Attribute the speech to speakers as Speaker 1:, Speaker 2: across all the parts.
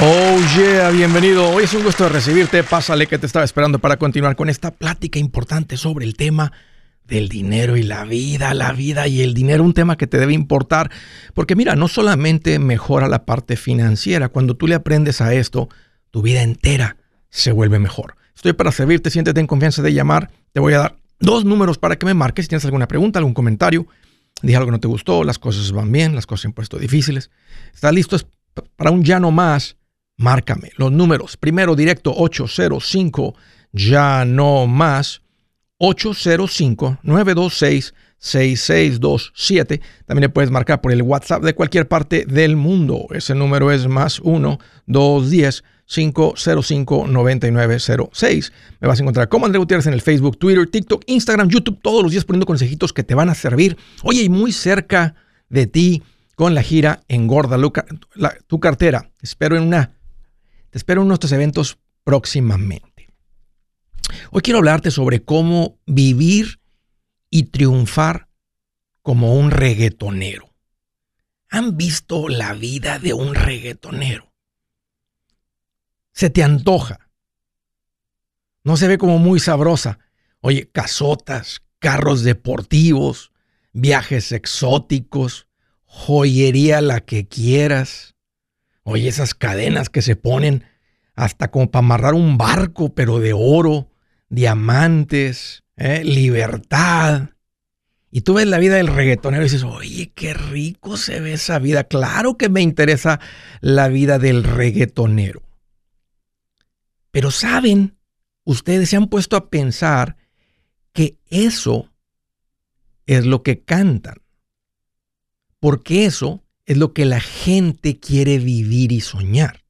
Speaker 1: Oh yeah, bienvenido. Hoy es un gusto recibirte. Pásale que te estaba esperando para continuar con esta plática importante sobre el tema del dinero y la vida, la vida y el dinero, un tema que te debe importar, porque mira, no solamente mejora la parte financiera, cuando tú le aprendes a esto, tu vida entera se vuelve mejor. Estoy para servirte, siéntete en confianza de llamar, te voy a dar dos números para que me marques si tienes alguna pregunta, algún comentario, dije algo que no te gustó, las cosas van bien, las cosas se han puesto difíciles. ¿Estás listo para un ya no más? Márcame. Los números, primero directo 805, ya no más, 805-926-6627. También le puedes marcar por el WhatsApp de cualquier parte del mundo. Ese número es más 1-210-505-9906. Me vas a encontrar como André Gutiérrez en el Facebook, Twitter, TikTok, Instagram, YouTube, todos los días poniendo consejitos que te van a servir. Oye, y muy cerca de ti con la gira Engorda tu cartera. Espero en una te espero en nuestros eventos próximamente. Hoy quiero hablarte sobre cómo vivir y triunfar como un reggaetonero. ¿Han visto la vida de un reggaetonero? Se te antoja. No se ve como muy sabrosa. Oye, casotas, carros deportivos, viajes exóticos, joyería la que quieras. Oye, esas cadenas que se ponen hasta como para amarrar un barco, pero de oro, diamantes, ¿eh? libertad. Y tú ves la vida del reggaetonero y dices, oye, qué rico se ve esa vida. Claro que me interesa la vida del reggaetonero. Pero saben, ustedes se han puesto a pensar que eso es lo que cantan. Porque eso es lo que la gente quiere vivir y soñar.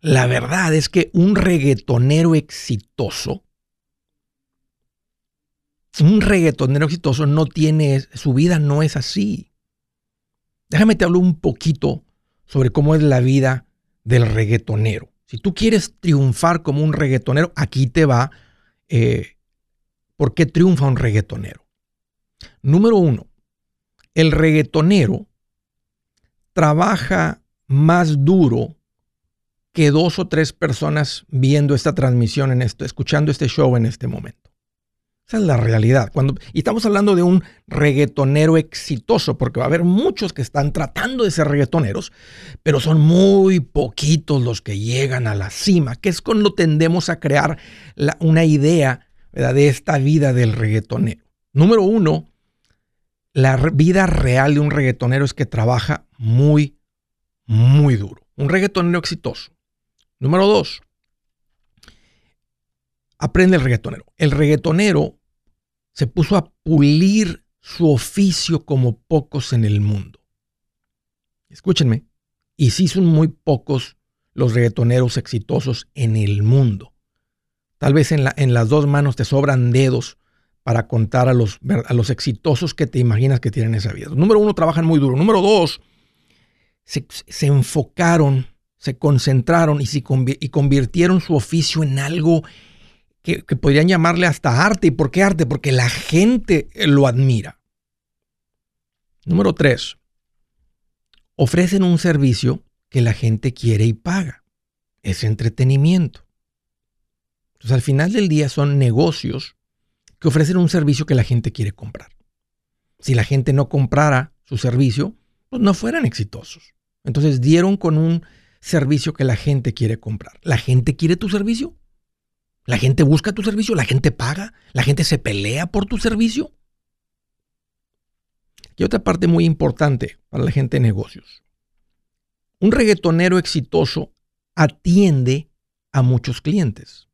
Speaker 1: La verdad es que un reggaetonero exitoso, un reggaetonero exitoso no tiene, su vida no es así. Déjame te hablo un poquito sobre cómo es la vida del reggaetonero. Si tú quieres triunfar como un reggaetonero, aquí te va eh, por qué triunfa un reggaetonero. Número uno, el reggaetonero trabaja más duro que dos o tres personas viendo esta transmisión, en esto, escuchando este show en este momento. Esa es la realidad. Cuando, y estamos hablando de un reggaetonero exitoso, porque va a haber muchos que están tratando de ser reggaetoneros, pero son muy poquitos los que llegan a la cima, que es cuando tendemos a crear una idea de esta vida del reggaetonero. Número uno, la vida real de un reggaetonero es que trabaja muy, muy duro. Un reggaetonero exitoso. Número dos, aprende el reggaetonero. El reggaetonero se puso a pulir su oficio como pocos en el mundo. Escúchenme, y sí son muy pocos los reggaetoneros exitosos en el mundo. Tal vez en, en las dos manos te sobran dedos para contar a los, a los exitosos que te imaginas que tienen esa vida. Número uno, trabajan muy duro. Número dos, se, enfocaron, se concentraron y, y convirtieron su oficio en algo que, que, podrían llamarle hasta arte. ¿Y por qué arte? Porque la gente lo admira. Número tres, ofrecen un servicio que la gente quiere y paga. Es entretenimiento. Entonces, al final del día son negocios que ofrecen un servicio que la gente quiere comprar. Si la gente no comprara su servicio, pues no fueran exitosos. Entonces dieron con un servicio que la gente quiere comprar. ¿La gente quiere tu servicio? ¿La gente busca tu servicio? ¿La gente paga? ¿La gente se pelea por tu servicio? Y otra parte muy importante para la gente de negocios. Un reggaetonero exitoso atiende a muchos clientes.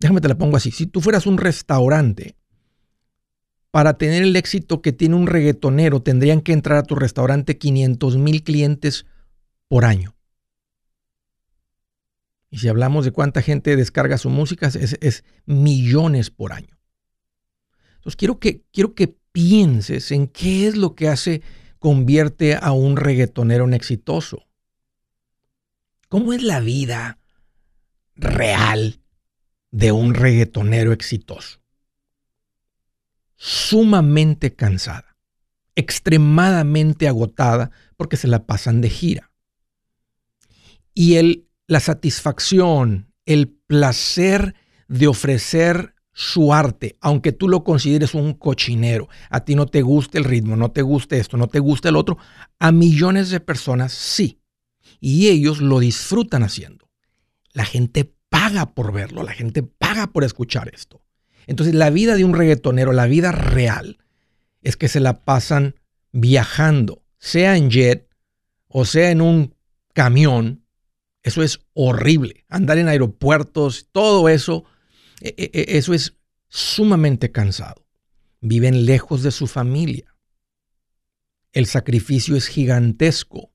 Speaker 1: Déjame te la pongo así. Si tú fueras un restaurante, para tener el éxito que tiene un reggaetonero, tendrían que entrar a tu restaurante 500 mil clientes por año. Y si hablamos de cuánta gente descarga su música, es, millones por año. Entonces quiero que, quiero que pienses en qué es lo que hace, convierte a un reggaetonero en exitoso. ¿Cómo es la vida real de un reggaetonero exitoso. Sumamente cansada, extremadamente agotada porque se la pasan de gira. Y el, la satisfacción, el placer de ofrecer su arte, aunque tú lo consideres un cochinero, a ti no te guste el ritmo, no te guste esto, no te guste el otro, a millones de personas sí. Y ellos lo disfrutan haciendo. La gente paga por verlo, la gente paga por escuchar esto. Entonces la vida de un reggaetonero, la vida real, es que se la pasan viajando, sea en jet o sea en un camión. Eso es horrible. Andar en aeropuertos, todo eso, e, e, e, eso es sumamente cansado. Viven lejos de su familia. El sacrificio es gigantesco.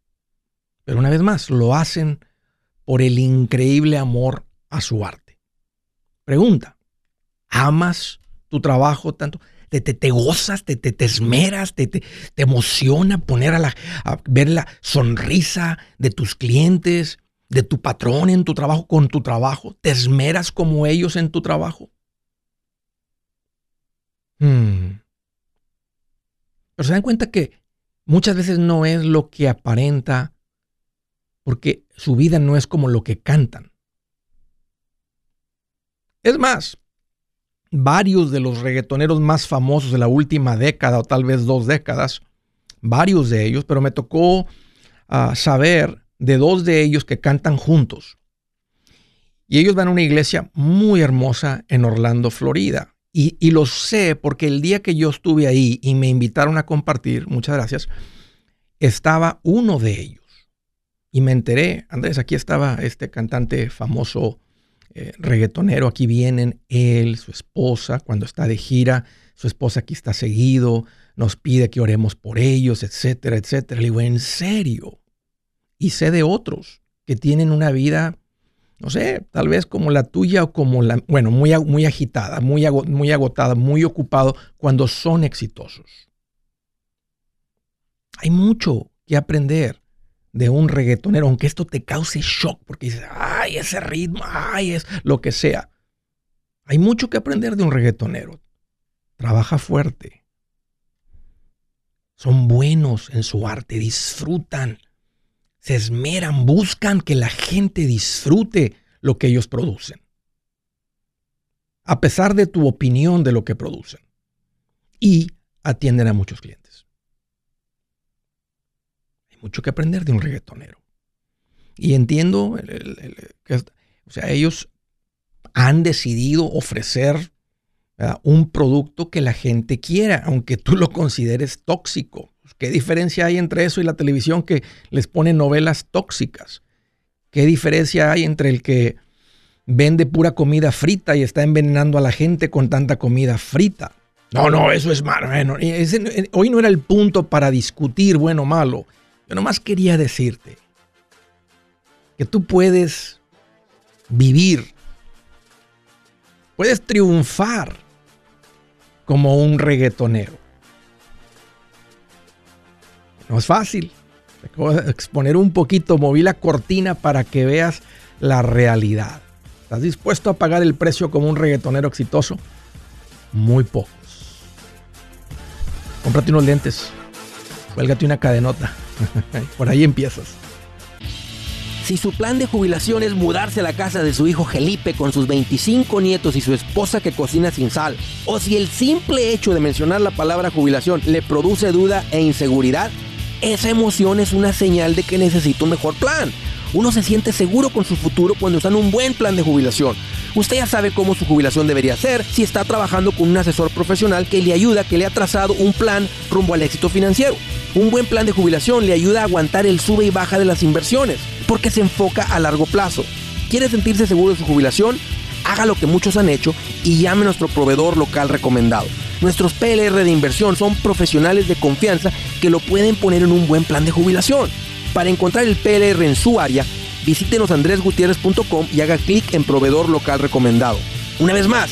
Speaker 1: Pero una vez más, lo hacen por el increíble amor a su arte. Pregunta, ¿amas tu trabajo tanto? ¿Te, te, gozas, te, te, esmeras, te, te, emociona poner a, la, ver la sonrisa de tus clientes, de tu patrón en tu trabajo, con tu trabajo? ¿Te esmeras como ellos en tu trabajo? Hmm. Pero se dan cuenta que muchas veces no es lo que aparenta, porque su vida no es como lo que cantan. Es más, varios de los reggaetoneros más famosos de la última década o tal vez dos décadas, varios de ellos, pero me tocó ah, saber de dos de ellos que cantan juntos. Y ellos van a una iglesia muy hermosa en Orlando, Florida. Y, y lo sé porque el día que yo estuve ahí y me invitaron a compartir, muchas gracias, estaba uno de ellos. Y me enteré, Andrés, aquí estaba este cantante famoso eh, reggaetonero, aquí vienen él, su esposa, cuando está de gira, su esposa aquí está seguido, nos pide que oremos por ellos, etcétera, etcétera. Le digo, ¿en serio? Y sé de otros que tienen una vida, no sé, tal vez como la tuya o como la, bueno, muy, muy agitada, muy, muy agotada, muy ocupado cuando son exitosos. Hay mucho que aprender de un reggaetonero, aunque esto te cause shock, porque dices, ay, ese ritmo, ay, es lo que sea. Hay mucho que aprender de un reggaetonero. Trabaja fuerte. Son buenos en su arte, disfrutan, se esmeran, buscan que la gente disfrute lo que ellos producen. A pesar de tu opinión de lo que producen. Y atienden a muchos clientes mucho que aprender de un reggaetonero. Y entiendo que o sea, ellos han decidido ofrecer un producto que la gente quiera, aunque tú lo consideres tóxico. ¿Qué diferencia hay entre eso y la televisión que les pone novelas tóxicas? ¿Qué diferencia hay entre el que vende pura comida frita y está envenenando a la gente con tanta comida frita? No, no, eso es malo. hoy no era el punto para discutir bueno o malo. Yo nomás quería decirte que tú puedes vivir, puedes triunfar como un reggaetonero. No es fácil. Te acabo de exponer un poquito, moví la cortina para que veas la realidad. ¿Estás dispuesto a pagar el precio como un reggaetonero exitoso? Muy pocos. Cómprate unos lentes. Cuélgate una cadenota. Por ahí empiezas.
Speaker 2: Si su plan de jubilación es mudarse a la casa de su hijo Felipe con sus 25 nietos y su esposa que cocina sin sal, o si el simple hecho de mencionar la palabra jubilación le produce duda e inseguridad, esa emoción es una señal de que necesita un mejor plan. Uno se siente seguro con su futuro cuando está en un buen plan de jubilación. Usted ya sabe cómo su jubilación debería ser si está trabajando con un asesor profesional que le ayuda, que le ha trazado un plan rumbo al éxito financiero. Un buen plan de jubilación le ayuda a aguantar el sube y baja de las inversiones, porque se enfoca a largo plazo. ¿Quiere sentirse seguro de su jubilación? Haga lo que muchos han hecho y llame a nuestro proveedor local recomendado. Nuestros PLR de inversión son profesionales de confianza que lo pueden poner en un buen plan de jubilación. Para encontrar el PLR en su área, visítenos andresgutierrez.com y haga clic en proveedor local recomendado. Una vez más,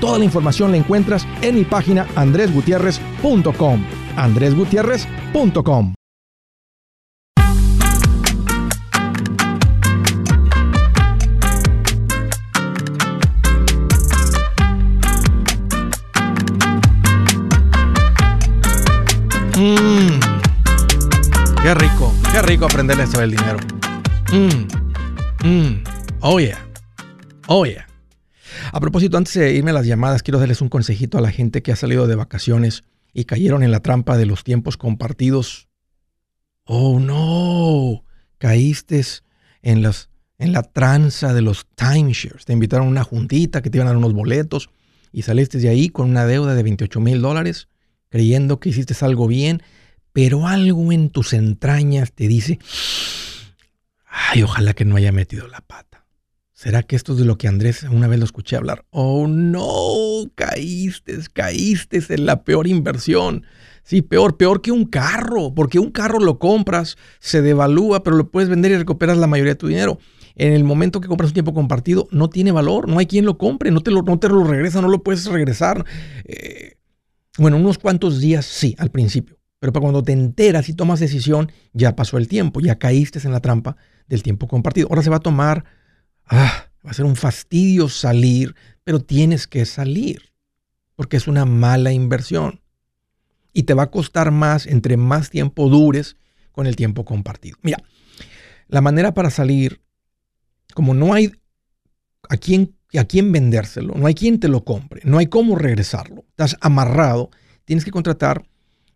Speaker 1: Toda la información la encuentras en mi página andresgutierrez.com. andresgutierrez.com. Mmm. Qué rico, qué rico aprender esto del dinero. Mmm. Mmm. Oh yeah. Oh yeah. A propósito, antes de irme a las llamadas, quiero darles un consejito a la gente que ha salido de vacaciones y cayeron en la trampa de los tiempos compartidos. Oh no, caíste en, las, en la tranza de los timeshares. Te invitaron a una juntita que te iban a dar unos boletos y saliste de ahí con una deuda de 28 mil dólares, creyendo que hiciste algo bien, pero algo en tus entrañas te dice, ay, ojalá que no haya metido la pata. ¿Será que esto es de lo que Andrés una vez lo escuché hablar? Oh, no, caíste, caíste en la peor inversión. Sí, peor, peor que un carro, porque un carro lo compras, se devalúa, pero lo puedes vender y recuperas la mayoría de tu dinero. En el momento que compras un tiempo compartido, no tiene valor, no hay quien lo compre, no te lo, no te lo regresa, no lo puedes regresar. Eh, bueno, unos cuantos días sí, al principio, pero para cuando te enteras y tomas decisión, ya pasó el tiempo, ya caíste en la trampa del tiempo compartido. Ahora se va a tomar ah, va a ser un fastidio salir, pero tienes que salir, porque es una mala inversión. Y te va a costar más entre más tiempo dures con el tiempo compartido. Mira, la manera para salir, como no hay a quién, a quién vendérselo, no hay quien te lo compre, no hay cómo regresarlo, estás amarrado, tienes que contratar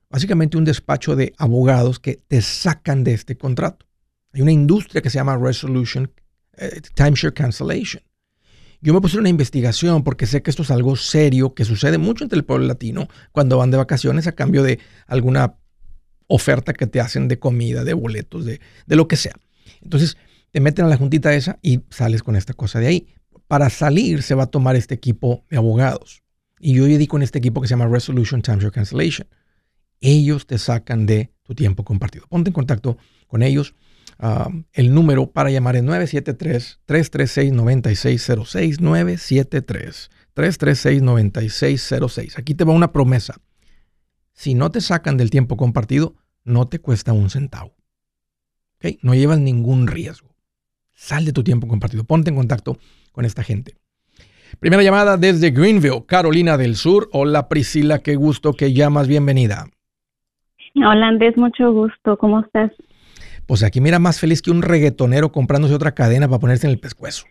Speaker 1: básicamente un despacho de abogados que te sacan de este contrato. Hay una industria que se llama Resolution eh, timeshare cancellation. Yo me puse una investigación porque sé que esto es algo serio que sucede mucho entre el pueblo latino cuando van de vacaciones a cambio de alguna oferta que te hacen de comida, de boletos, de, de lo que sea. Entonces te meten a la juntita esa y sales con esta cosa de ahí. Para salir se va a tomar este equipo de abogados. Y yo di con este equipo que se llama Resolution Timeshare Cancellation. Ellos te sacan de tu tiempo compartido. Ponte en contacto con ellos. Ah, el número para llamar es 973-336-9606. 973-336-9606. Aquí te va una promesa. Si no te sacan del tiempo compartido, no te cuesta un centavo. ¿Okay? No llevas ningún riesgo. Sal de tu tiempo compartido. Ponte en contacto con esta gente. Primera llamada desde Greenville, Carolina del Sur. Hola Priscila, qué gusto que llamas. Bienvenida.
Speaker 3: Hola Andrés, mucho gusto. ¿Cómo estás?
Speaker 1: Pues aquí mira más feliz que un reggaetonero comprándose otra cadena para ponerse en el pescuezo.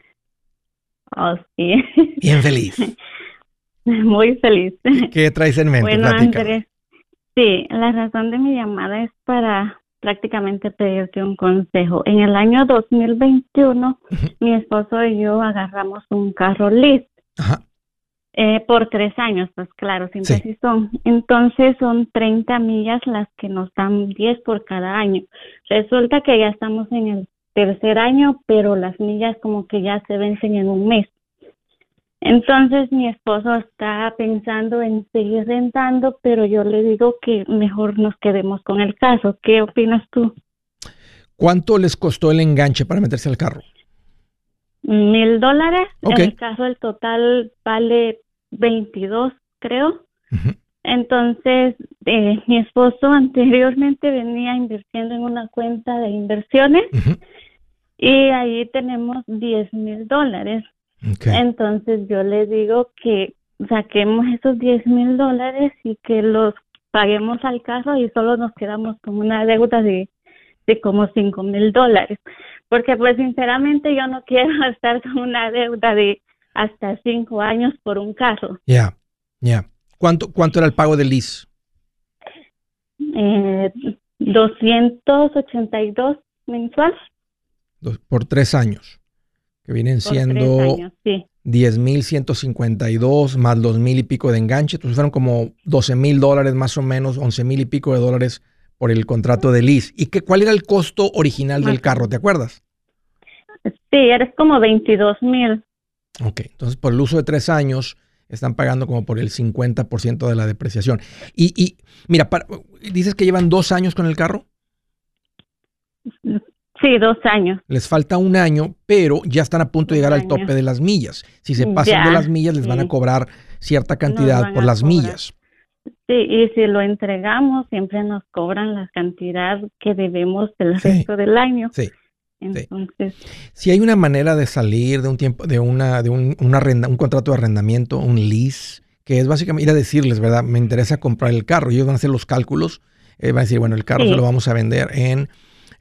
Speaker 3: Oh, sí.
Speaker 1: Bien feliz.
Speaker 3: Muy feliz.
Speaker 1: ¿Qué traes en mente?
Speaker 3: Bueno, Andrés, sí, la razón de mi llamada es para prácticamente pedirte un consejo. En el año 2021, mi esposo y yo agarramos un carro Lyft. Ajá. Eh, por tres años, pues claro, siempre sí. son. Entonces son 30 millas las que nos dan 10 por cada año. Resulta que ya estamos en el tercer año, pero las millas como que ya se vencen en un mes. Entonces mi esposo está pensando en seguir rentando, pero yo le digo que mejor nos quedemos con el caso. ¿Qué opinas tú?
Speaker 1: ¿Cuánto les costó el enganche para meterse al carro?
Speaker 3: Mil dólares. En el caso el total vale 22, creo. Entonces, eh, mi esposo anteriormente venía invirtiendo en una cuenta de inversiones y ahí tenemos 10 mil dólares. Entonces, yo le digo que saquemos esos 10 mil dólares y que los paguemos al carro y solo nos quedamos con una deuda de de como cinco mil dólares. Porque pues sinceramente yo no quiero estar con una deuda de hasta cinco años por un carro.
Speaker 1: Ya, ya. ¿Cuánto, ¿Cuánto era el pago del lease?
Speaker 3: Eh, 282 mensual.
Speaker 1: Por tres años. Que vienen siendo años, sí. 10.152 más dos mil y pico de enganche. Entonces fueron como 12 mil dólares más o menos, 11 mil y pico de dólares por el contrato de lease. ¿Y qué, cuál era el costo original del carro? ¿Te acuerdas?
Speaker 3: Sí, eres como 22 mil.
Speaker 1: Ok, entonces por el uso de tres años están pagando como por el 50% de la depreciación. Y, y mira, dices que llevan dos años con el carro.
Speaker 3: Sí, dos años.
Speaker 1: Les falta un año, pero ya están a punto de llegar al tope de las millas. Si se pasan de las millas, les van a cobrar cierta cantidad por las millas.
Speaker 3: Sí, y si lo entregamos, siempre nos cobran la cantidad que debemos del resto del año.
Speaker 1: Sí. Entonces, si hay una manera de salir de un tiempo, de una, de un, un contrato de arrendamiento, un lease, que es básicamente ir a decirles, ¿verdad? Me interesa comprar el carro. Ellos van a hacer los cálculos, eh, van a decir, bueno, el carro se lo vamos a vender en.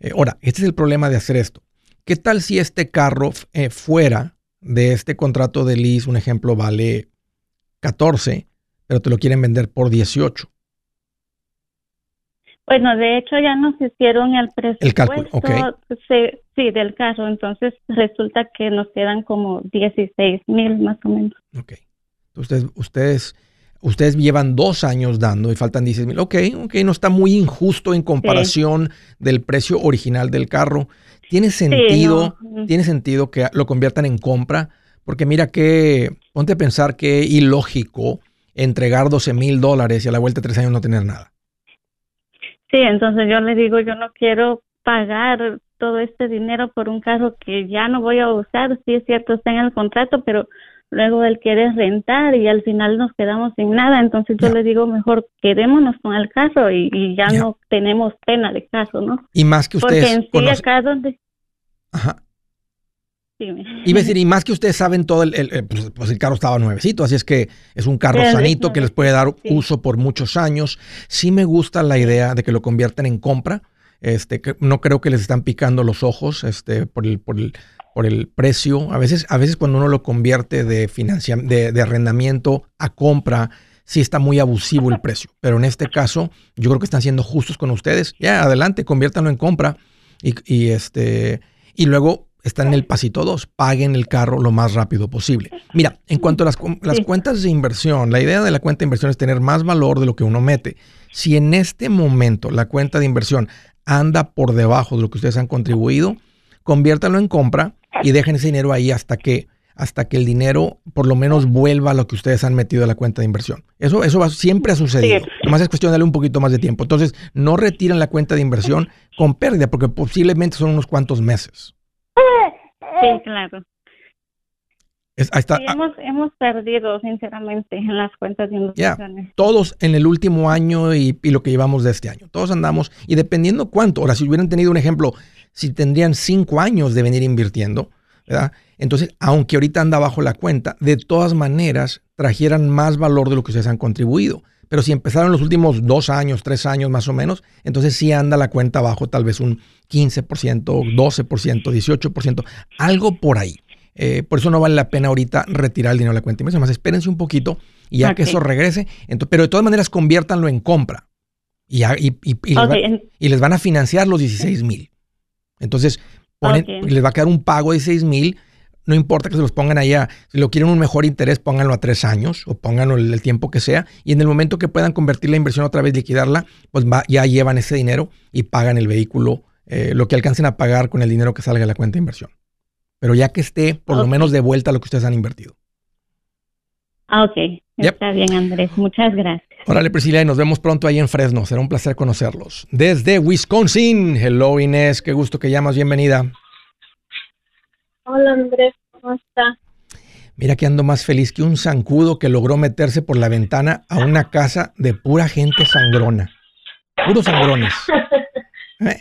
Speaker 1: Eh, ahora, este es el problema de hacer esto. ¿Qué tal si este carro eh, fuera de este contrato de lease, un ejemplo, vale 14, pero te lo quieren vender por 18?
Speaker 3: Bueno, de hecho ya nos hicieron el presupuesto sí, del carro, entonces resulta que nos quedan como 16 mil más o menos.
Speaker 1: Ok. Ustedes, ustedes, ustedes llevan dos años dando y faltan 16 mil. Ok, ok, no está muy injusto en comparación del precio original del carro. ¿Tiene sentido, tiene sentido que lo conviertan en compra? Porque mira que, ponte a pensar que ilógico entregar 12 mil dólares y a la vuelta de tres años no tener nada.
Speaker 3: Sí, entonces yo le digo, yo no quiero pagar todo este dinero por un carro que ya no voy a usar. Sí es cierto, está en el contrato, pero luego él quiere rentar y al final nos quedamos sin nada. Entonces yo le digo, mejor quedémonos con el carro y, ya no tenemos pena de caso, ¿no?
Speaker 1: Y más que ustedes
Speaker 3: Porque en sí acá donde...
Speaker 1: Ajá. Iba a decir, y más que ustedes saben todo, el, pues, pues, el, carro estaba nuevecito, así es que es un carro sanito que les puede dar uso por muchos años. Sí me gusta la idea de que lo conviertan en compra. Este, no creo que les están picando los ojos este, por, el, por, el, por el precio. A veces, a veces cuando uno lo convierte de, de, de arrendamiento a compra, sí está muy abusivo el precio. Pero en este caso, yo creo que están siendo justos con ustedes. Ya, adelante, conviértanlo en compra. Y, y, este, y luego están en el pasito 2, paguen el carro lo más rápido posible. Mira, en cuanto a las, las, cuentas de inversión, la idea de la cuenta de inversión es tener más valor de lo que uno mete. Si en este momento la cuenta de inversión anda por debajo de lo que ustedes han contribuido, conviértalo en compra y dejen ese dinero ahí hasta que hasta que el dinero por lo menos vuelva a lo que ustedes han metido a la cuenta de inversión. Eso, eso va, siempre ha sucedido. Además es cuestión de darle un poquito más de tiempo. Entonces, no retiren la cuenta de inversión con pérdida, porque posiblemente son unos cuantos meses.
Speaker 3: Sí, claro. hemos, perdido, sinceramente, en las cuentas de inversiones.
Speaker 1: todos en el último año y, lo que llevamos de este año. Todos andamos, y dependiendo cuánto, ahora si hubieran tenido un ejemplo, si tendrían cinco años de venir invirtiendo, ¿verdad? Entonces, aunque ahorita anda bajo la cuenta, de todas maneras trajeran más valor de lo que ustedes han contribuido. Pero si empezaron los últimos dos años, tres años más o menos, entonces sí anda la cuenta abajo tal vez un 15%, 12%, 18%, algo por ahí. Eh, por eso no vale la pena ahorita retirar el dinero de la cuenta. Más espérense un poquito y ya que eso regrese. pero de todas maneras conviértanlo en compra. Y, y, les, van a financiar los 16 mil. Entonces, les va a quedar un pago de 6 mil no importa que se los pongan allá. Si lo quieren un mejor interés, pónganlo a tres años o pónganlo el, tiempo que sea. Y en el momento que puedan convertir la inversión otra vez, liquidarla, pues ya llevan ese dinero y pagan el vehículo, eh, lo que alcancen a pagar con el dinero que salga de la cuenta de inversión. Pero ya que esté por lo menos de vuelta lo que ustedes han invertido.
Speaker 3: Ah, ok. Está bien, Andrés. Muchas gracias.
Speaker 1: Órale, Priscila, y nos vemos pronto ahí en Fresno. Será un placer conocerlos. Desde Wisconsin. Hello, Inés. Qué gusto que llamas. Bienvenida.
Speaker 4: Hola Andrés, ¿cómo está?
Speaker 1: Mira que ando más feliz que un zancudo que logró meterse por la ventana a una casa de pura gente sangrona. Puros sangrones.
Speaker 4: ¿Eh?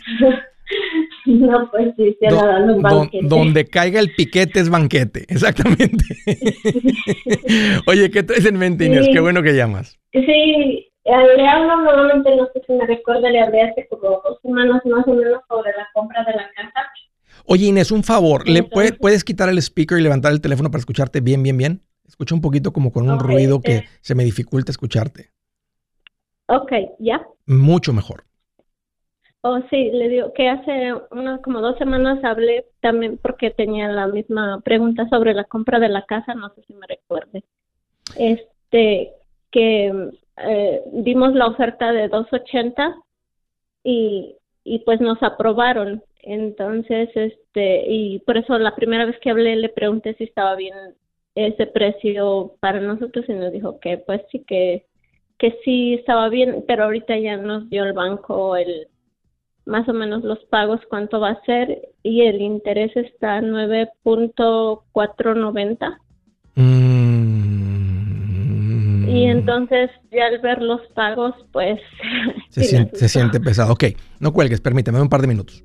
Speaker 4: No, pues sí, se ha dado un banquete.
Speaker 1: donde caiga el piquete es banquete, exactamente. Oye, ¿qué traes en mente, Inés? Qué bueno que llamas.
Speaker 4: Sí, Eh, le hablo nuevamente, no sé si me recuerda, le hablé hace como dos semanas más o menos sobre la compra de la casa.
Speaker 1: Oye, Inés, un favor, ¿le puedes, puedes quitar el speaker y levantar el teléfono para escucharte bien, bien, bien? Escucha un poquito como con un ruido que
Speaker 4: eh.
Speaker 1: se me dificulta escucharte.
Speaker 4: Ok, ¿ya?
Speaker 1: Mucho mejor.
Speaker 4: Oh, sí, le digo que hace unas como dos semanas hablé también porque tenía la misma pregunta sobre la compra de la casa, no sé si me recuerde. Este, que eh, dimos la oferta de 280 y, y pues nos aprobaron. Entonces, este, y por eso la primera vez que hablé le pregunté si estaba bien ese precio para nosotros y nos dijo que pues sí que que sí estaba bien, pero ahorita ya nos dio el banco el más o menos los pagos cuánto va a ser y el interés está 9.490 y entonces ya al ver los pagos pues
Speaker 1: Se, siente, se siente pesado. Ok, no cuelgues, permíteme un par de minutos.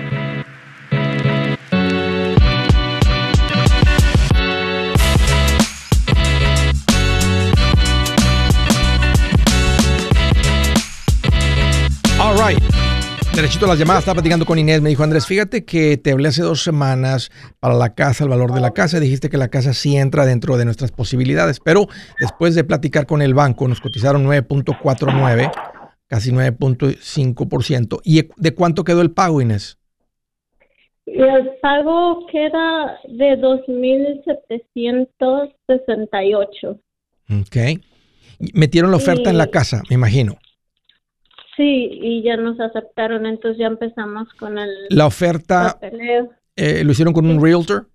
Speaker 1: Derechito a las llamadas, estaba platicando con Inés, me dijo Andrés, fíjate que te hablé hace dos semanas para la casa, el valor de la casa, dijiste que la casa sí entra dentro de nuestras posibilidades, pero después de platicar con el banco nos cotizaron 9.49, casi 9.5%. ¿Y de cuánto quedó el pago, Inés?
Speaker 4: El pago queda de 2.768.
Speaker 1: Ok. Metieron la oferta en la casa, me imagino.
Speaker 4: Sí, y ya nos aceptaron, entonces ya empezamos con el
Speaker 1: La oferta eh, lo hicieron con un realtor.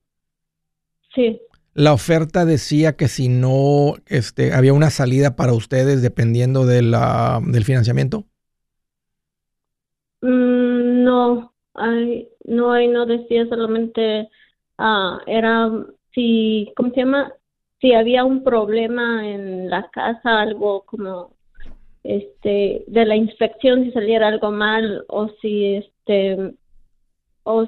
Speaker 4: Sí,
Speaker 1: La oferta decía que si no este, había una salida para ustedes dependiendo de la- del financiamiento.
Speaker 4: Mm, no, ay, no, ahí no decía solamente, ah, era si, ¿cómo se llama? Si había un problema en la casa, algo como, este, de la inspección, si saliera algo mal, o si, este, o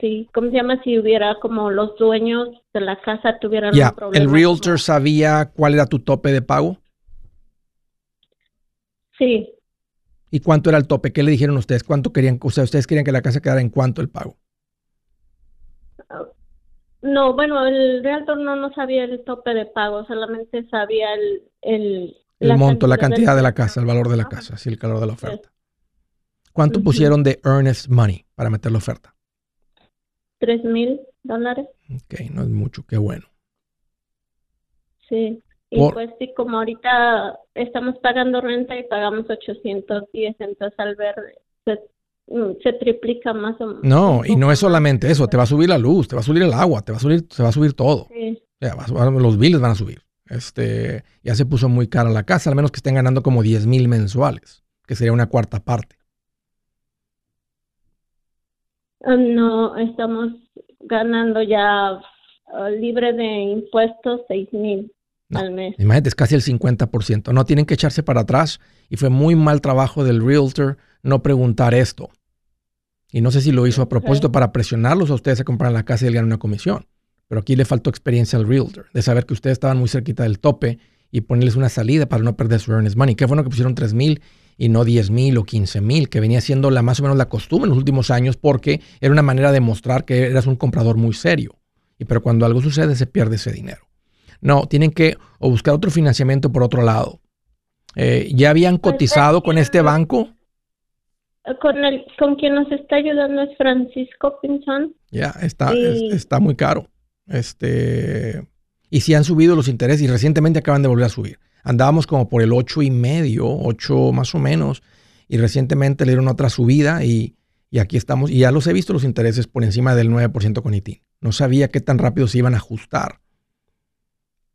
Speaker 4: si, ¿cómo se llama? Si hubiera como los dueños de la casa tuvieran un problema.
Speaker 1: ¿el realtor sabía cuál era tu tope de pago?
Speaker 4: Sí,
Speaker 1: ¿Y cuánto era el tope? ¿Qué le dijeron ustedes? ¿Cuánto querían? O sea, ustedes querían que la casa quedara en cuánto el pago.
Speaker 4: No, bueno, el realtor no, no sabía el tope de pago, solamente sabía el, el,
Speaker 1: El monto, la cantidad de la casa, el valor de la
Speaker 4: Ajá.
Speaker 1: casa, sí, el calor de la oferta. ¿Cuánto pusieron de earnest money para meter la oferta?
Speaker 4: Tres mil dólares,
Speaker 1: Ok, no es mucho, qué bueno.
Speaker 4: sí. Y
Speaker 1: Por-
Speaker 4: pues sí, como ahorita estamos pagando renta y pagamos 810, entonces al ver se, mm, se triplica más o menos.
Speaker 1: No, y no es solamente eso, te va a subir la luz, te va a subir el agua, te va a subir, se va a subir todo.
Speaker 4: Sí,
Speaker 1: los billes van a subir. Este, ya se puso muy cara la casa, al menos que estén ganando como 10 mil mensuales, que sería una cuarta parte.
Speaker 4: Ah, no, estamos ganando ya ah, libre de impuestos seis mil
Speaker 1: No.
Speaker 4: al mes.
Speaker 1: Imagínate, es casi el 50%. No tienen que echarse para atrás y fue muy mal trabajo del realtor no preguntar esto. Y no sé si lo hizo a propósito para presionarlos a ustedes a comprar la casa y él ganar una comisión. Pero aquí le faltó experiencia al realtor, de saber que ustedes estaban muy cerquita del tope y ponerles una salida para no perder su earnest money. Qué bueno que pusieron 3 mil y no 10 mil o 15 mil, que venía siendo la más o menos la costumbre en los últimos años porque era una manera de mostrar que eras un comprador muy serio. Y pero cuando algo sucede se pierde ese dinero. No, tienen que o buscar otro financiamiento por otro lado. Eh, ¿Ya habían cotizado con este banco?
Speaker 4: Con, el, con quien nos está ayudando es Francisco Pinzón.
Speaker 1: Ya, está, es- está muy caro. Este, y sí han subido los intereses y recientemente acaban de volver a subir. Andábamos como por el ocho y medio, 8 más o menos, y recientemente le dieron otra subida y, y aquí estamos, y ya los he visto los intereses por encima del 9% con ITIN. No sabía qué tan rápido se iban a ajustar,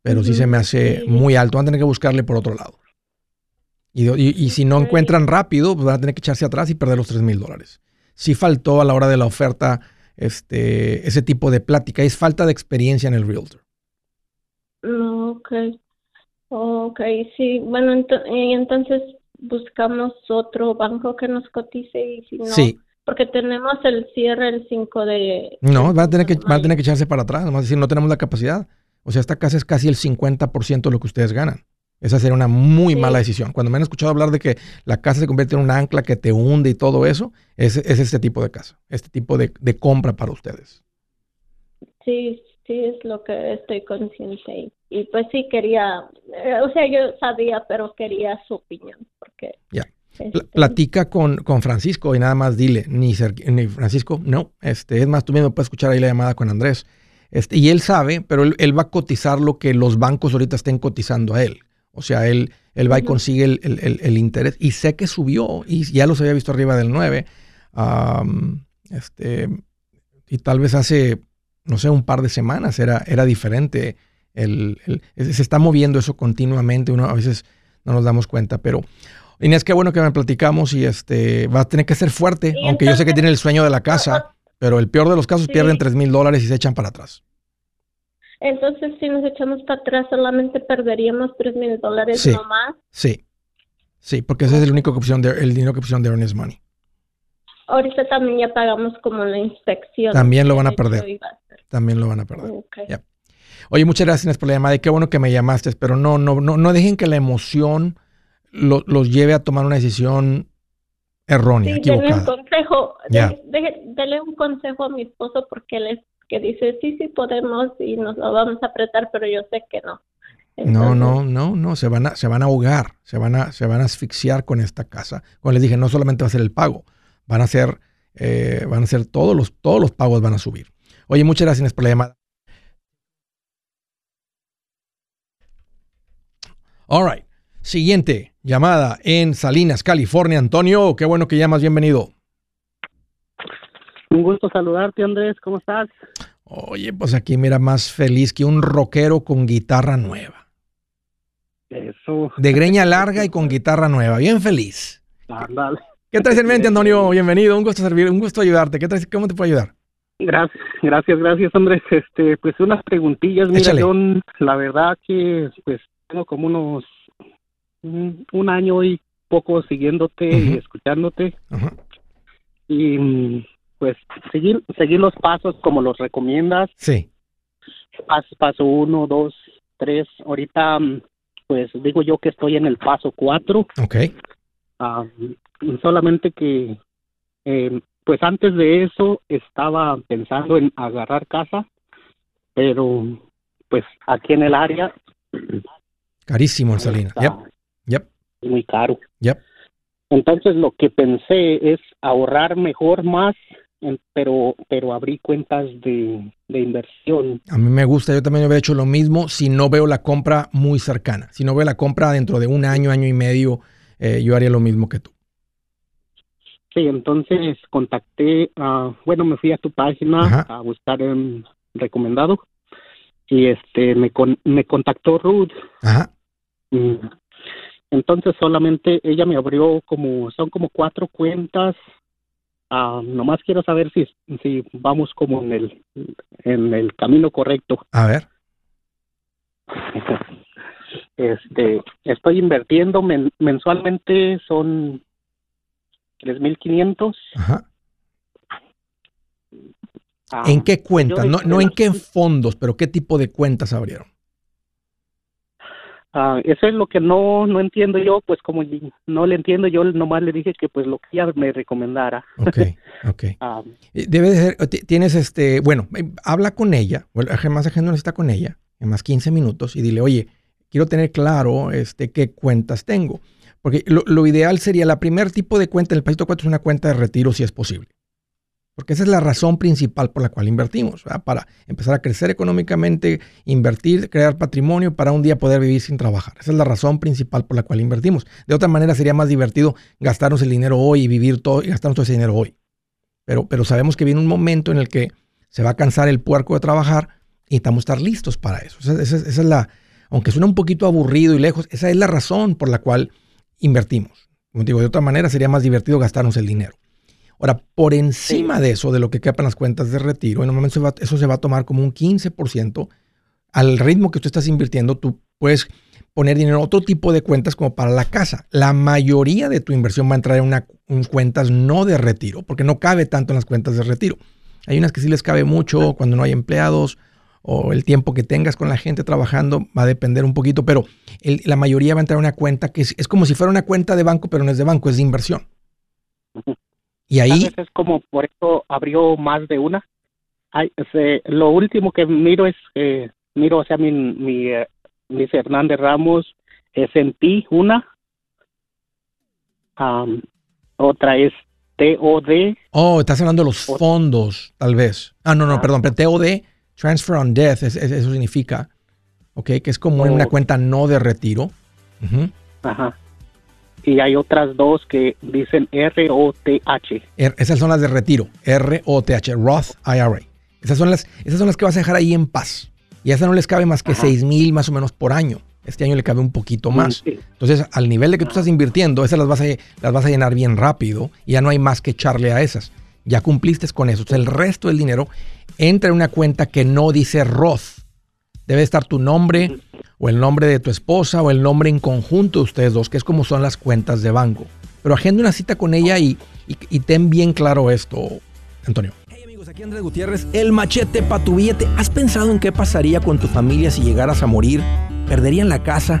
Speaker 1: pero sí
Speaker 4: Ujú,
Speaker 1: se me hace
Speaker 4: sí.
Speaker 1: muy alto. Van a tener que buscarle por otro lado. Y, y- y si no encuentran rápido, pues van a tener que echarse atrás y perder los 3 mil dólares. Sí faltó a la hora de la oferta este, ese tipo de plática. Es falta de experiencia en el realtor.
Speaker 4: No, ok. Ok, sí. Bueno, y entonces buscamos otro banco que nos cotice y si no,
Speaker 1: Sí,
Speaker 4: porque tenemos el cierre el 5 de...
Speaker 1: no, van a, tener que, van a tener que echarse para atrás. Nomás decir, no tenemos la capacidad. O sea, esta casa es casi el 50% de lo que ustedes ganan. Esa sería una muy
Speaker 4: Sí.
Speaker 1: mala decisión. Cuando me han escuchado hablar de que la casa se convierte en un ancla que te hunde y todo eso, es, es este tipo de casa, este tipo de, de compra para ustedes.
Speaker 4: Sí, sí, es lo que estoy consciente. Y, y pues sí quería, eh, o sea, yo sabía, pero quería su opinión, porque...
Speaker 1: Ya.
Speaker 4: Este,
Speaker 1: platica con, con Francisco y nada más dile, ni Francisco, no, este, es más, tú mismo puedes escuchar ahí la llamada con Andrés. Este, y él sabe, pero él, él va a cotizar lo que los bancos ahorita estén cotizando a él. O sea, él, él va y consigue el, el- el- el interés. Y sé que subió y ya los había visto arriba del 9. am, este, y tal vez hace, no sé, un par de semanas era, era diferente. El, el- se está moviendo eso continuamente. Uno a veces no nos damos cuenta, pero Inés, qué bueno que me platicamos y este va a tener que ser fuerte,
Speaker 4: Y
Speaker 1: aunque yo sé que tiene el sueño de la casa, pero el peor de los casos
Speaker 4: Sí.
Speaker 1: pierden 3 mil dólares y se echan para atrás.
Speaker 4: Entonces, si nos echamos para atrás, solamente perderíamos tres mil dólares
Speaker 1: Sí.
Speaker 4: no más.
Speaker 1: Sí, sí, porque ese es el único que pusieron de, el dinero que pusieron de Earnest Money.
Speaker 4: Ahorita también ya pagamos como la inspección.
Speaker 1: También lo van a perder.
Speaker 4: a.
Speaker 1: También lo van a perder.
Speaker 4: Ok.
Speaker 1: Ya. Oye, muchas gracias por la llamada y qué bueno que me llamaste, pero no, no, no, no dejen que la emoción lo- los lleve a tomar una decisión errónea,
Speaker 4: Sí, denle un
Speaker 1: equivocada.
Speaker 4: consejo, de- dele un consejo a mi esposo porque él es que dice, sí, sí podemos y nos lo vamos a apretar, pero yo sé que no.
Speaker 1: No,
Speaker 4: Entonces,
Speaker 1: no, no, no, se van a, se van a ahogar, se van a, se van a asfixiar con esta casa. Como les dije, no solamente va a ser el pago, van a ser, eh, van a ser todos los, todos los pagos van a subir. Oye, muchas gracias por la llamada. All right. Siguiente llamada en Salinas, California. Antonio, qué bueno que llamas, bienvenido.
Speaker 5: Un gusto saludarte, Andrés. ¿Cómo estás?
Speaker 1: Oye, pues aquí mira más feliz que un rockero con guitarra nueva.
Speaker 5: Eso.
Speaker 1: De greña larga y con guitarra nueva. Bien feliz.
Speaker 5: Ándale.
Speaker 1: ¿Qué traes en mente, Antonio? Bienvenido, un gusto servir, un gusto ayudarte. ¿Qué traes, ¿Cómo te puedo ayudar?
Speaker 5: Gracias, gracias, gracias, Andrés. Este, pues unas preguntillas. Mira,
Speaker 1: Échale.
Speaker 5: yo la verdad que pues tengo como unos un, año y poco siguiéndote y escuchándote
Speaker 1: Ajá.
Speaker 5: y pues seguir seguir los pasos como los recomiendas.
Speaker 1: Sí.
Speaker 5: Paso, paso uno, dos, tres. Ahorita mm, pues digo yo que estoy en el paso cuatro.
Speaker 1: Ok.
Speaker 5: Ah, solamente que, eh, pues antes de eso estaba pensando en agarrar casa, pero pues aquí en el área
Speaker 1: Carísimo en Salinas. Yep. Yep.
Speaker 5: muy caro.
Speaker 1: Yep.
Speaker 5: Entonces lo que pensé es ahorrar mejor más, pero pero abrí cuentas de, de inversión.
Speaker 1: A mí me gusta, yo también hubiera hecho lo mismo si no veo la compra muy cercana. Si no veo la compra dentro de un año, año y medio, eh, yo haría lo mismo que tú.
Speaker 5: Sí, entonces contacté, bueno, me fui a tu página
Speaker 1: Ajá.
Speaker 5: a buscar un recomendado y este me con, me contactó Ruth
Speaker 1: Ajá.
Speaker 5: Mm. Entonces solamente ella me abrió como, son como cuatro cuentas. Ah, nomás quiero saber si, si vamos como en el, en el camino correcto.
Speaker 1: A ver.
Speaker 5: Este, estoy invirtiendo men- mensualmente son 3.500.
Speaker 1: Ajá.
Speaker 5: Ah,
Speaker 1: ¿En qué cuentas? No, no en qué fondos, pero qué tipo de cuentas abrieron.
Speaker 5: Ah, eso es lo que no, no entiendo yo, pues como no le entiendo, yo nomás le dije que pues lo que ella me recomendara.
Speaker 1: Ok, ok. Eh, Debe de ser, ti- tienes este, bueno, eh, habla con ella, bueno, más agenda está con ella, en más 15 minutos, y dile, oye, quiero tener claro este, qué cuentas tengo. Porque lo, ideal sería, la primer tipo de cuenta en el pasito 4 es una cuenta de retiro si es posible. Porque esa es la razón principal por la cual invertimos, para empezar a crecer económicamente, invertir, crear patrimonio para un día poder vivir sin trabajar. Esa es la razón principal por la cual invertimos. De otra manera sería más divertido gastarnos el dinero hoy y vivir todo y gastarnos todo ese dinero hoy. Pero, pero sabemos que viene un momento en el que se va a cansar el puerco de trabajar y necesitamos estar listos para eso. Esa, es la, aunque suena un poquito aburrido y lejos, esa es la razón por la cual invertimos. Como digo, de otra manera sería más divertido gastarnos el dinero. Ahora, por encima de eso, de lo que quepan las cuentas de retiro, en un momento eso se va a tomar como un 15%. Al ritmo que tú estás invirtiendo, tú puedes poner dinero en otro tipo de cuentas como para la casa. La mayoría de tu inversión va a entrar en, una, cuentas no de retiro, porque no cabe tanto en las cuentas de retiro. Hay unas que sí les cabe mucho cuando no hay empleados o el tiempo que tengas con la gente trabajando va a depender un poquito, pero la mayoría va a entrar en una cuenta que es, como si fuera una cuenta de banco, pero no es de banco, es de inversión. Y ahí...
Speaker 5: es como por eso abrió más de una. lo último que miro es, eh, miro, o sea, mi, mi, eh, mi Fernández Ramos, es en ti una. otra es TOD.
Speaker 1: Oh, estás hablando de los fondos, tal vez. Ah, no, no, perdón, pero TOD, Transfer on Death, eso significa, ok, que es como una oh. cuenta no de retiro.
Speaker 5: Ajá. Y hay otras dos que dicen ROTH.
Speaker 1: esas son las de retiro, ROTH, Roth IRA. Esas son, las, esas son las que vas a dejar ahí en paz. Y a esa no les cabe más que 6 mil más o menos por año. Este año le cabe un poquito más. Entonces, al nivel de que tú estás invirtiendo, esas las vas, a, las vas a llenar bien rápido y ya no hay más que echarle a esas. Ya cumpliste con eso. Entonces, el resto del dinero entra en una cuenta que no dice Roth. Debe estar tu nombre o el nombre de tu esposa o el nombre en conjunto de ustedes dos, que es como son las cuentas de banco. Pero agenda una cita con ella y, y ten bien claro esto, Antonio.
Speaker 2: Hey amigos, aquí Andrés Gutiérrez, el machete para tu billete. ¿Has pensado en qué pasaría con tu familia si llegaras a morir? ¿Perderían la casa?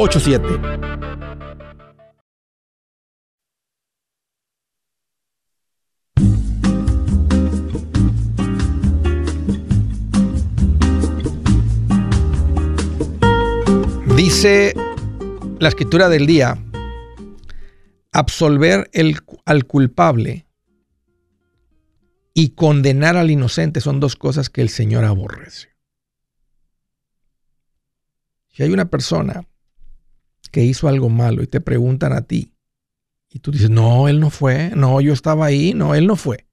Speaker 2: 844-748-8887
Speaker 1: Dice la escritura del día, absolver el, al culpable y condenar al inocente son dos cosas que el Señor aborrece. Si hay una persona que hizo algo malo y te preguntan a ti, y tú dices, no, él no fue, no, yo estaba ahí, no, él no fue.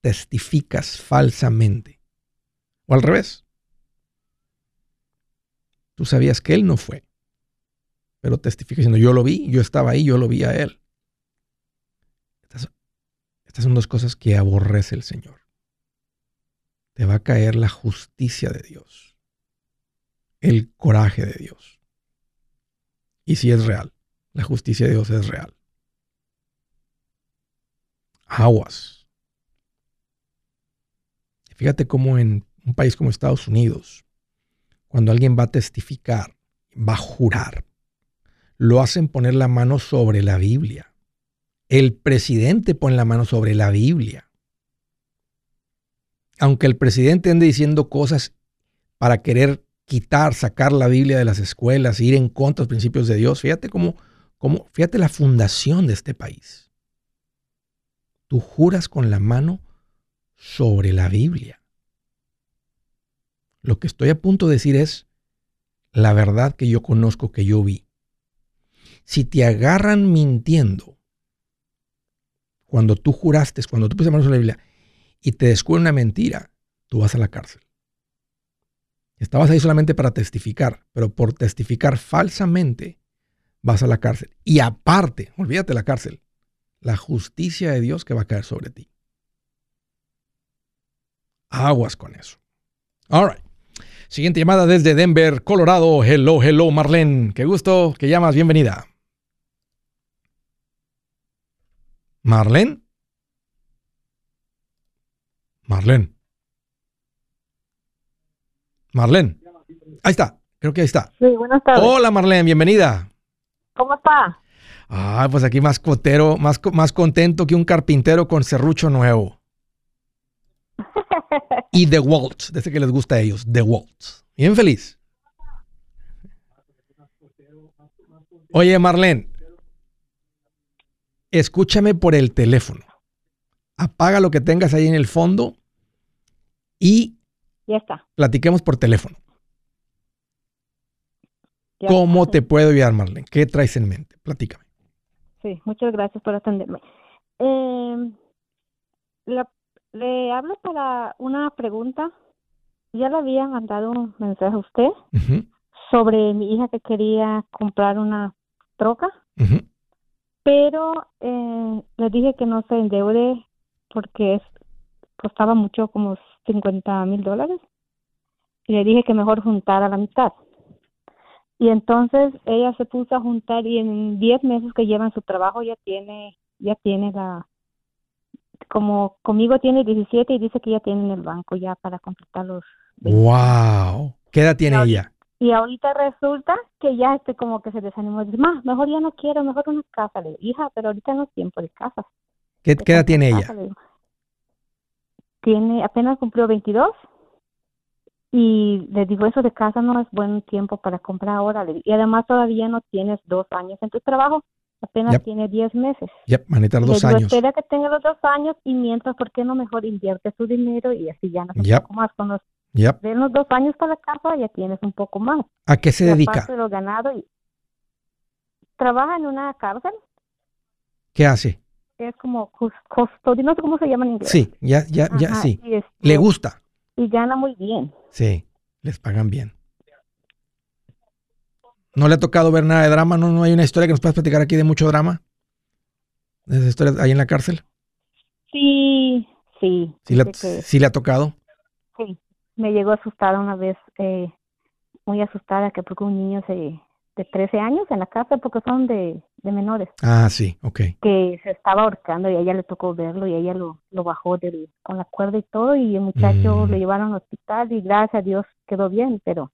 Speaker 1: Testificas falsamente. O al revés. Tú sabías que él no fue, pero testificas diciendo, yo lo vi, yo estaba ahí, yo lo vi a él. Estas son dos cosas que aborrece el Señor. Te va a caer la justicia de Dios, el coraje de Dios. Y si es real, la justicia de Dios es real. Aguas. Fíjate cómo en un país como Estados Unidos, cuando alguien va a testificar, va a jurar, lo hacen poner la mano sobre la Biblia. El presidente pone la mano sobre la Biblia. Aunque el presidente ande diciendo cosas para querer quitar, sacar la Biblia de las escuelas, ir en contra de los principios de Dios, fíjate cómo, cómo, fíjate la fundación de este país. Tú juras con la mano sobre la Biblia. Lo que estoy a punto de decir es la verdad que yo conozco, que yo vi. Si te agarran mintiendo, cuando tú juraste, cuando tú pusiste manos en la Biblia y te descubre una mentira, tú vas a la cárcel. Estabas ahí solamente para testificar, pero por testificar falsamente vas a la cárcel. Y aparte, olvídate la cárcel, la justicia de Dios que va a caer sobre ti. Aguas con eso. All right. Siguiente llamada desde Denver, Colorado. Hello, hello, Marlene. Qué gusto que llamas. Bienvenida. Marlene. Marlene. Marlene. Ahí está. Creo que ahí está.
Speaker 6: Sí, buenas tardes.
Speaker 1: Hola, Marlene. Bienvenida.
Speaker 6: ¿Cómo está?
Speaker 1: Ah, pues aquí más cotero, más, más contento que un carpintero con serrucho nuevo. y The Waltz, desde que les gusta a ellos, The Waltz. Bien feliz. Oye, Marlene, escúchame por el teléfono. Apaga lo que tengas ahí en el fondo y
Speaker 6: ya está.
Speaker 1: platiquemos por teléfono. ¿Cómo te puedo ayudar, Marlene? ¿Qué traes en mente? Platícame.
Speaker 6: Sí, muchas gracias por atenderme. Eh, le hablo para una pregunta. Ya le había mandado un mensaje a usted sobre mi hija que quería comprar una troca, pero eh, le dije que no se endeude porque es, costaba mucho, como 50 mil dólares. Y le dije que mejor juntara la mitad. Y entonces ella se puso a juntar y en 10 meses que lleva en su trabajo ya tiene, ya tiene la, como conmigo tiene 17 y dice que ya tiene en el banco ya para completar los.
Speaker 1: ¡Wow! ¿Qué edad tiene ella?
Speaker 6: Y ahorita resulta que ya este como que se desanimó. Dice, más, mejor ya no quiero, mejor una casa. Le digo, hija, pero ahorita no es tiempo de casa.
Speaker 1: ¿Qué, edad tiene ella?
Speaker 6: Tiene, apenas cumplió 22. Y le digo, eso de casa no es buen tiempo para comprar ahora. Y además todavía no tienes dos años en tu trabajo. Apenas tiene 10 meses.
Speaker 1: Ya, yep, van a dos años.
Speaker 6: Espera que tenga los dos años y mientras, ¿por qué no mejor invierte su dinero y así ya no un poco más? Con los, los dos años para la casa ya tienes un poco más.
Speaker 1: ¿A qué se dedica?
Speaker 6: Lo ganado y trabaja en una cárcel.
Speaker 1: ¿Qué hace?
Speaker 6: Es como custodio, no sé cómo se llama en inglés.
Speaker 1: Sí, ya, ya, ya, sí. Le gusta.
Speaker 6: Y gana muy bien.
Speaker 1: Sí, les pagan bien. ¿No le ha tocado ver nada de drama? ¿No, no hay una historia que nos puedas platicar aquí de mucho drama? ¿De esa historia ahí en la cárcel?
Speaker 6: Sí, sí.
Speaker 1: ¿Sí, le, ha tocado?
Speaker 6: Sí, me llegó asustada una vez, eh, muy asustada que porque un niño se, de 13 años en la cárcel, porque son de, menores.
Speaker 1: Ah, sí, ok.
Speaker 6: Que se estaba ahorcando y a ella le tocó verlo y ella lo, lo bajó del, con la cuerda y todo y el muchacho mm. lo llevaron al hospital y gracias a Dios quedó bien, pero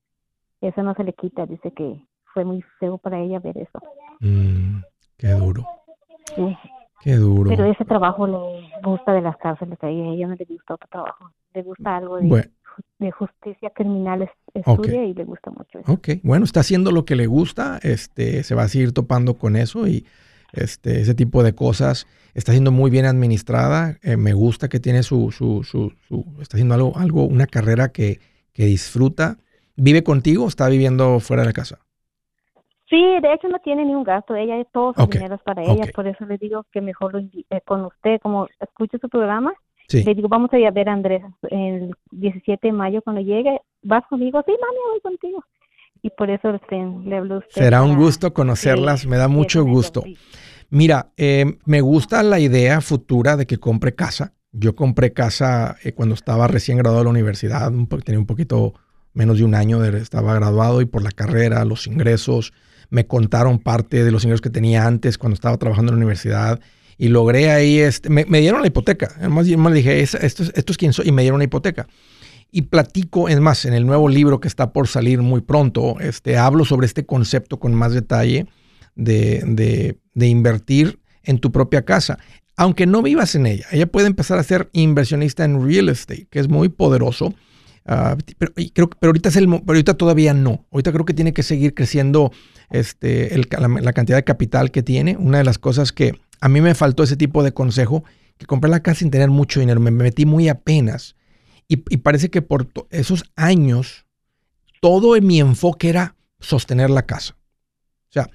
Speaker 6: eso no se le quita, dice que fue muy feo para ella ver eso.
Speaker 1: Mm, qué duro. Qué duro.
Speaker 6: Pero ese trabajo le gusta de las cárceles, a ella, no le gusta otro trabajo. Le gusta algo de, de justicia criminal, estudia y le gusta mucho eso.
Speaker 1: Ok, bueno, está haciendo lo que le gusta, este, se va a seguir topando con eso y este, ese tipo de cosas. Está siendo muy bien administrada, eh, me gusta que tiene su, su, su, su, está haciendo algo, algo, una carrera que, que disfruta. ¿Vive contigo o está viviendo fuera de la casa?
Speaker 6: Sí, de hecho no tiene ni un gasto, ella es todos sus dinero para ella, por eso le digo que mejor lo eh, con usted, como escuche su programa, le digo, vamos a ir a ver a Andrés el 17 de mayo cuando llegue, ¿vas conmigo? Sí, mami, voy contigo. Y por eso le hablo a usted.
Speaker 1: Será un gusto conocerlas, me da mucho gusto. Mira, eh, me gusta la idea futura de que compre casa. Yo compré casa eh, cuando estaba recién graduado de la universidad, tenía un poquito menos de un año, de, estaba graduado y por la carrera, los ingresos, me contaron parte de los ingresos que tenía antes cuando estaba trabajando en la universidad y logré ahí, este, me, dieron la hipoteca. Además, yo me dije, esto, es, esto es quien soy y me dieron la hipoteca. Y platico, es más, en el nuevo libro que está por salir muy pronto, este, hablo sobre este concepto con más detalle de, de, invertir en tu propia casa aunque no vivas en ella. Ella puede empezar a ser inversionista en real estate, que es muy poderoso Ah, pero, creo, pero, ahorita es el, ahorita todavía no. Ahorita creo que tiene que seguir creciendo este, la, cantidad de capital que tiene. Una de las cosas que a mí me faltó ese tipo de consejo, que compré la casa sin tener mucho dinero, me, metí muy apenas. Y, parece que por esos años, todo mi enfoque era sostener la casa. O sea,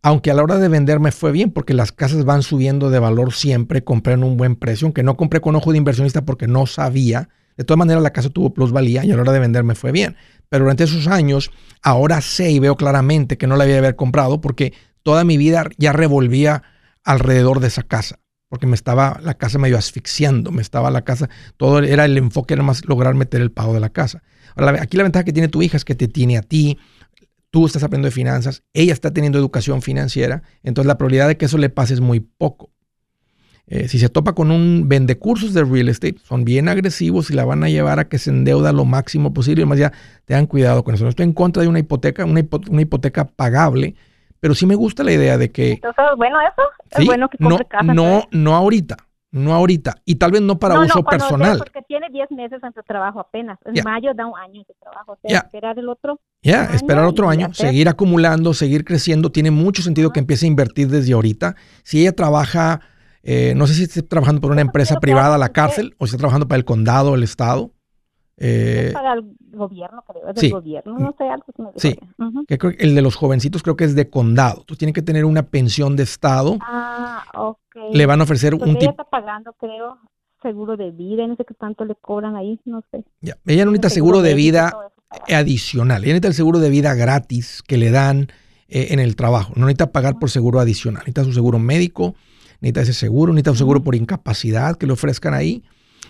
Speaker 1: aunque a la hora de vender me fue bien, porque las casas van subiendo de valor siempre, compré en un buen precio, aunque no compré con ojo de inversionista porque no sabía De todas maneras, la casa tuvo plusvalía y a la hora de vender me fue bien. Pero durante esos años, ahora sé y veo claramente que no la había haber comprado porque toda mi vida ya revolvía alrededor de esa casa. Porque me estaba la casa medio asfixiando, me estaba la casa, todo era el enfoque, era más lograr meter el pago de la casa. Ahora, aquí la ventaja que tiene tu hija es que te tiene a ti, tú estás aprendiendo de finanzas, ella está teniendo educación financiera, entonces la probabilidad de que eso le pase es muy poco. Eh, si se topa con un vende cursos de real estate, son bien agresivos y la van a llevar a que se endeuda lo máximo posible. Y además ya tengan cuidado con eso. No estoy en contra de una hipoteca, una, hipoteca pagable, pero sí me gusta la idea de que...
Speaker 6: Entonces, bueno eso, es bueno que compre
Speaker 1: no, casa. No, no ahorita, no ahorita. Y tal vez no para uso personal.
Speaker 6: porque tiene 10 meses en su trabajo apenas. En mayo da un año de trabajo. O sea, esperar el otro
Speaker 1: Ya, esperar otro año, seguir acumulando, seguir creciendo. Tiene mucho sentido que empiece a invertir desde ahorita. Si ella trabaja eh, no sé si está trabajando por una empresa privada, la cárcel, o si está trabajando para el condado, el estado.
Speaker 6: Eh, para el gobierno, creo, es del gobierno, no sé, algo
Speaker 1: Sí, el de los jovencitos creo que es de condado. Tú tienes que tener una pensión de estado.
Speaker 6: Ah, ok.
Speaker 1: Le van a ofrecer un tipo...
Speaker 6: Ella está pagando, creo, seguro de vida, no sé qué tanto le cobran ahí, no sé.
Speaker 1: Ya. Ella no necesita seguro, de vida adicional, ella necesita el seguro de vida gratis que le dan eh, en el trabajo. No necesita pagar por seguro adicional, necesita su seguro médico necesita ese seguro, necesita un seguro por incapacidad que le ofrezcan ahí.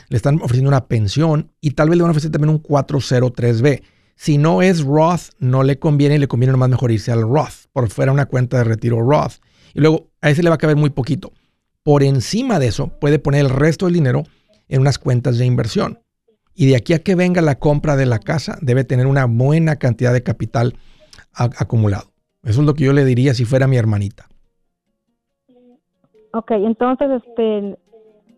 Speaker 1: Le están ofreciendo una pensión y tal vez le van a ofrecer también un 403B. Si no es Roth, no le conviene y le conviene nomás mejor irse al Roth, por fuera una cuenta de retiro Roth. Y luego a ese le va a caber muy poquito. Por encima de eso, puede poner el resto del dinero en unas cuentas de inversión. Y de aquí a que venga la compra de la casa, debe tener una buena cantidad de capital acumulado. Eso es lo que yo le diría si fuera mi hermanita.
Speaker 6: Ok, entonces, este,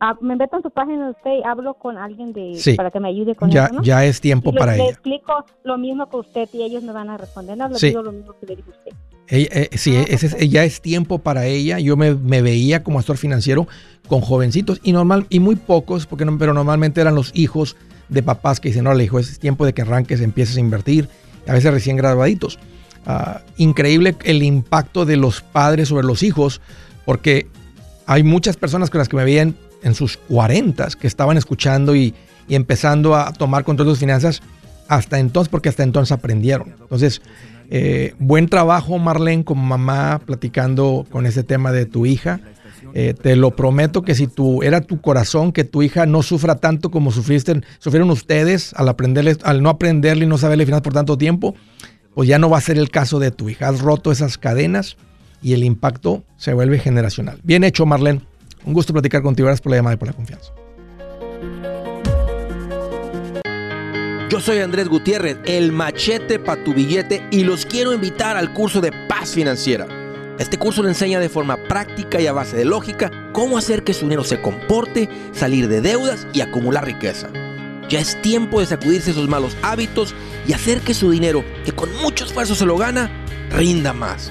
Speaker 6: ah, me meto en su página de usted y hablo con alguien de, para que me ayude con
Speaker 1: ya,
Speaker 6: eso, ¿no?
Speaker 1: Ya es tiempo para ella.
Speaker 6: Le explico lo mismo que usted y ellos me van a responder. No, le digo lo mismo que le dijo usted.
Speaker 1: Eh, sí, ah, ese ya es tiempo para ella. Yo me, veía como asesor financiero con jovencitos y normal y muy pocos, porque no, pero normalmente eran los hijos de papás que dicen, no, le dijo, es tiempo de que arranques, empieces a invertir, a veces recién graduaditos. Ah, increíble el impacto de los padres sobre los hijos, porque hay muchas personas con las que me veían en sus 40 que estaban escuchando y, empezando a tomar control de sus finanzas hasta entonces, porque hasta entonces aprendieron. Entonces, eh, buen trabajo, Marlene, como mamá, platicando con ese tema de tu hija. Eh, te lo prometo que si tú era tu corazón que tu hija no sufra tanto como sufriste, sufrieron ustedes al aprenderle, al no aprenderle y no saberle finanzas por tanto tiempo, pues ya no va a ser el caso de tu hija. Has roto esas cadenas y el impacto se vuelve generacional. Bien hecho, Marlene. Un gusto platicar contigo. Gracias por la llamada y por la confianza.
Speaker 2: Yo soy Andrés Gutiérrez, el machete para tu billete y los quiero invitar al curso de paz financiera. Este curso le enseña de forma práctica y a base de lógica cómo hacer que su dinero se comporte, salir de deudas y acumular riqueza. Ya es tiempo de sacudirse esos malos hábitos y hacer que su dinero, que con mucho esfuerzo se lo gana, rinda más.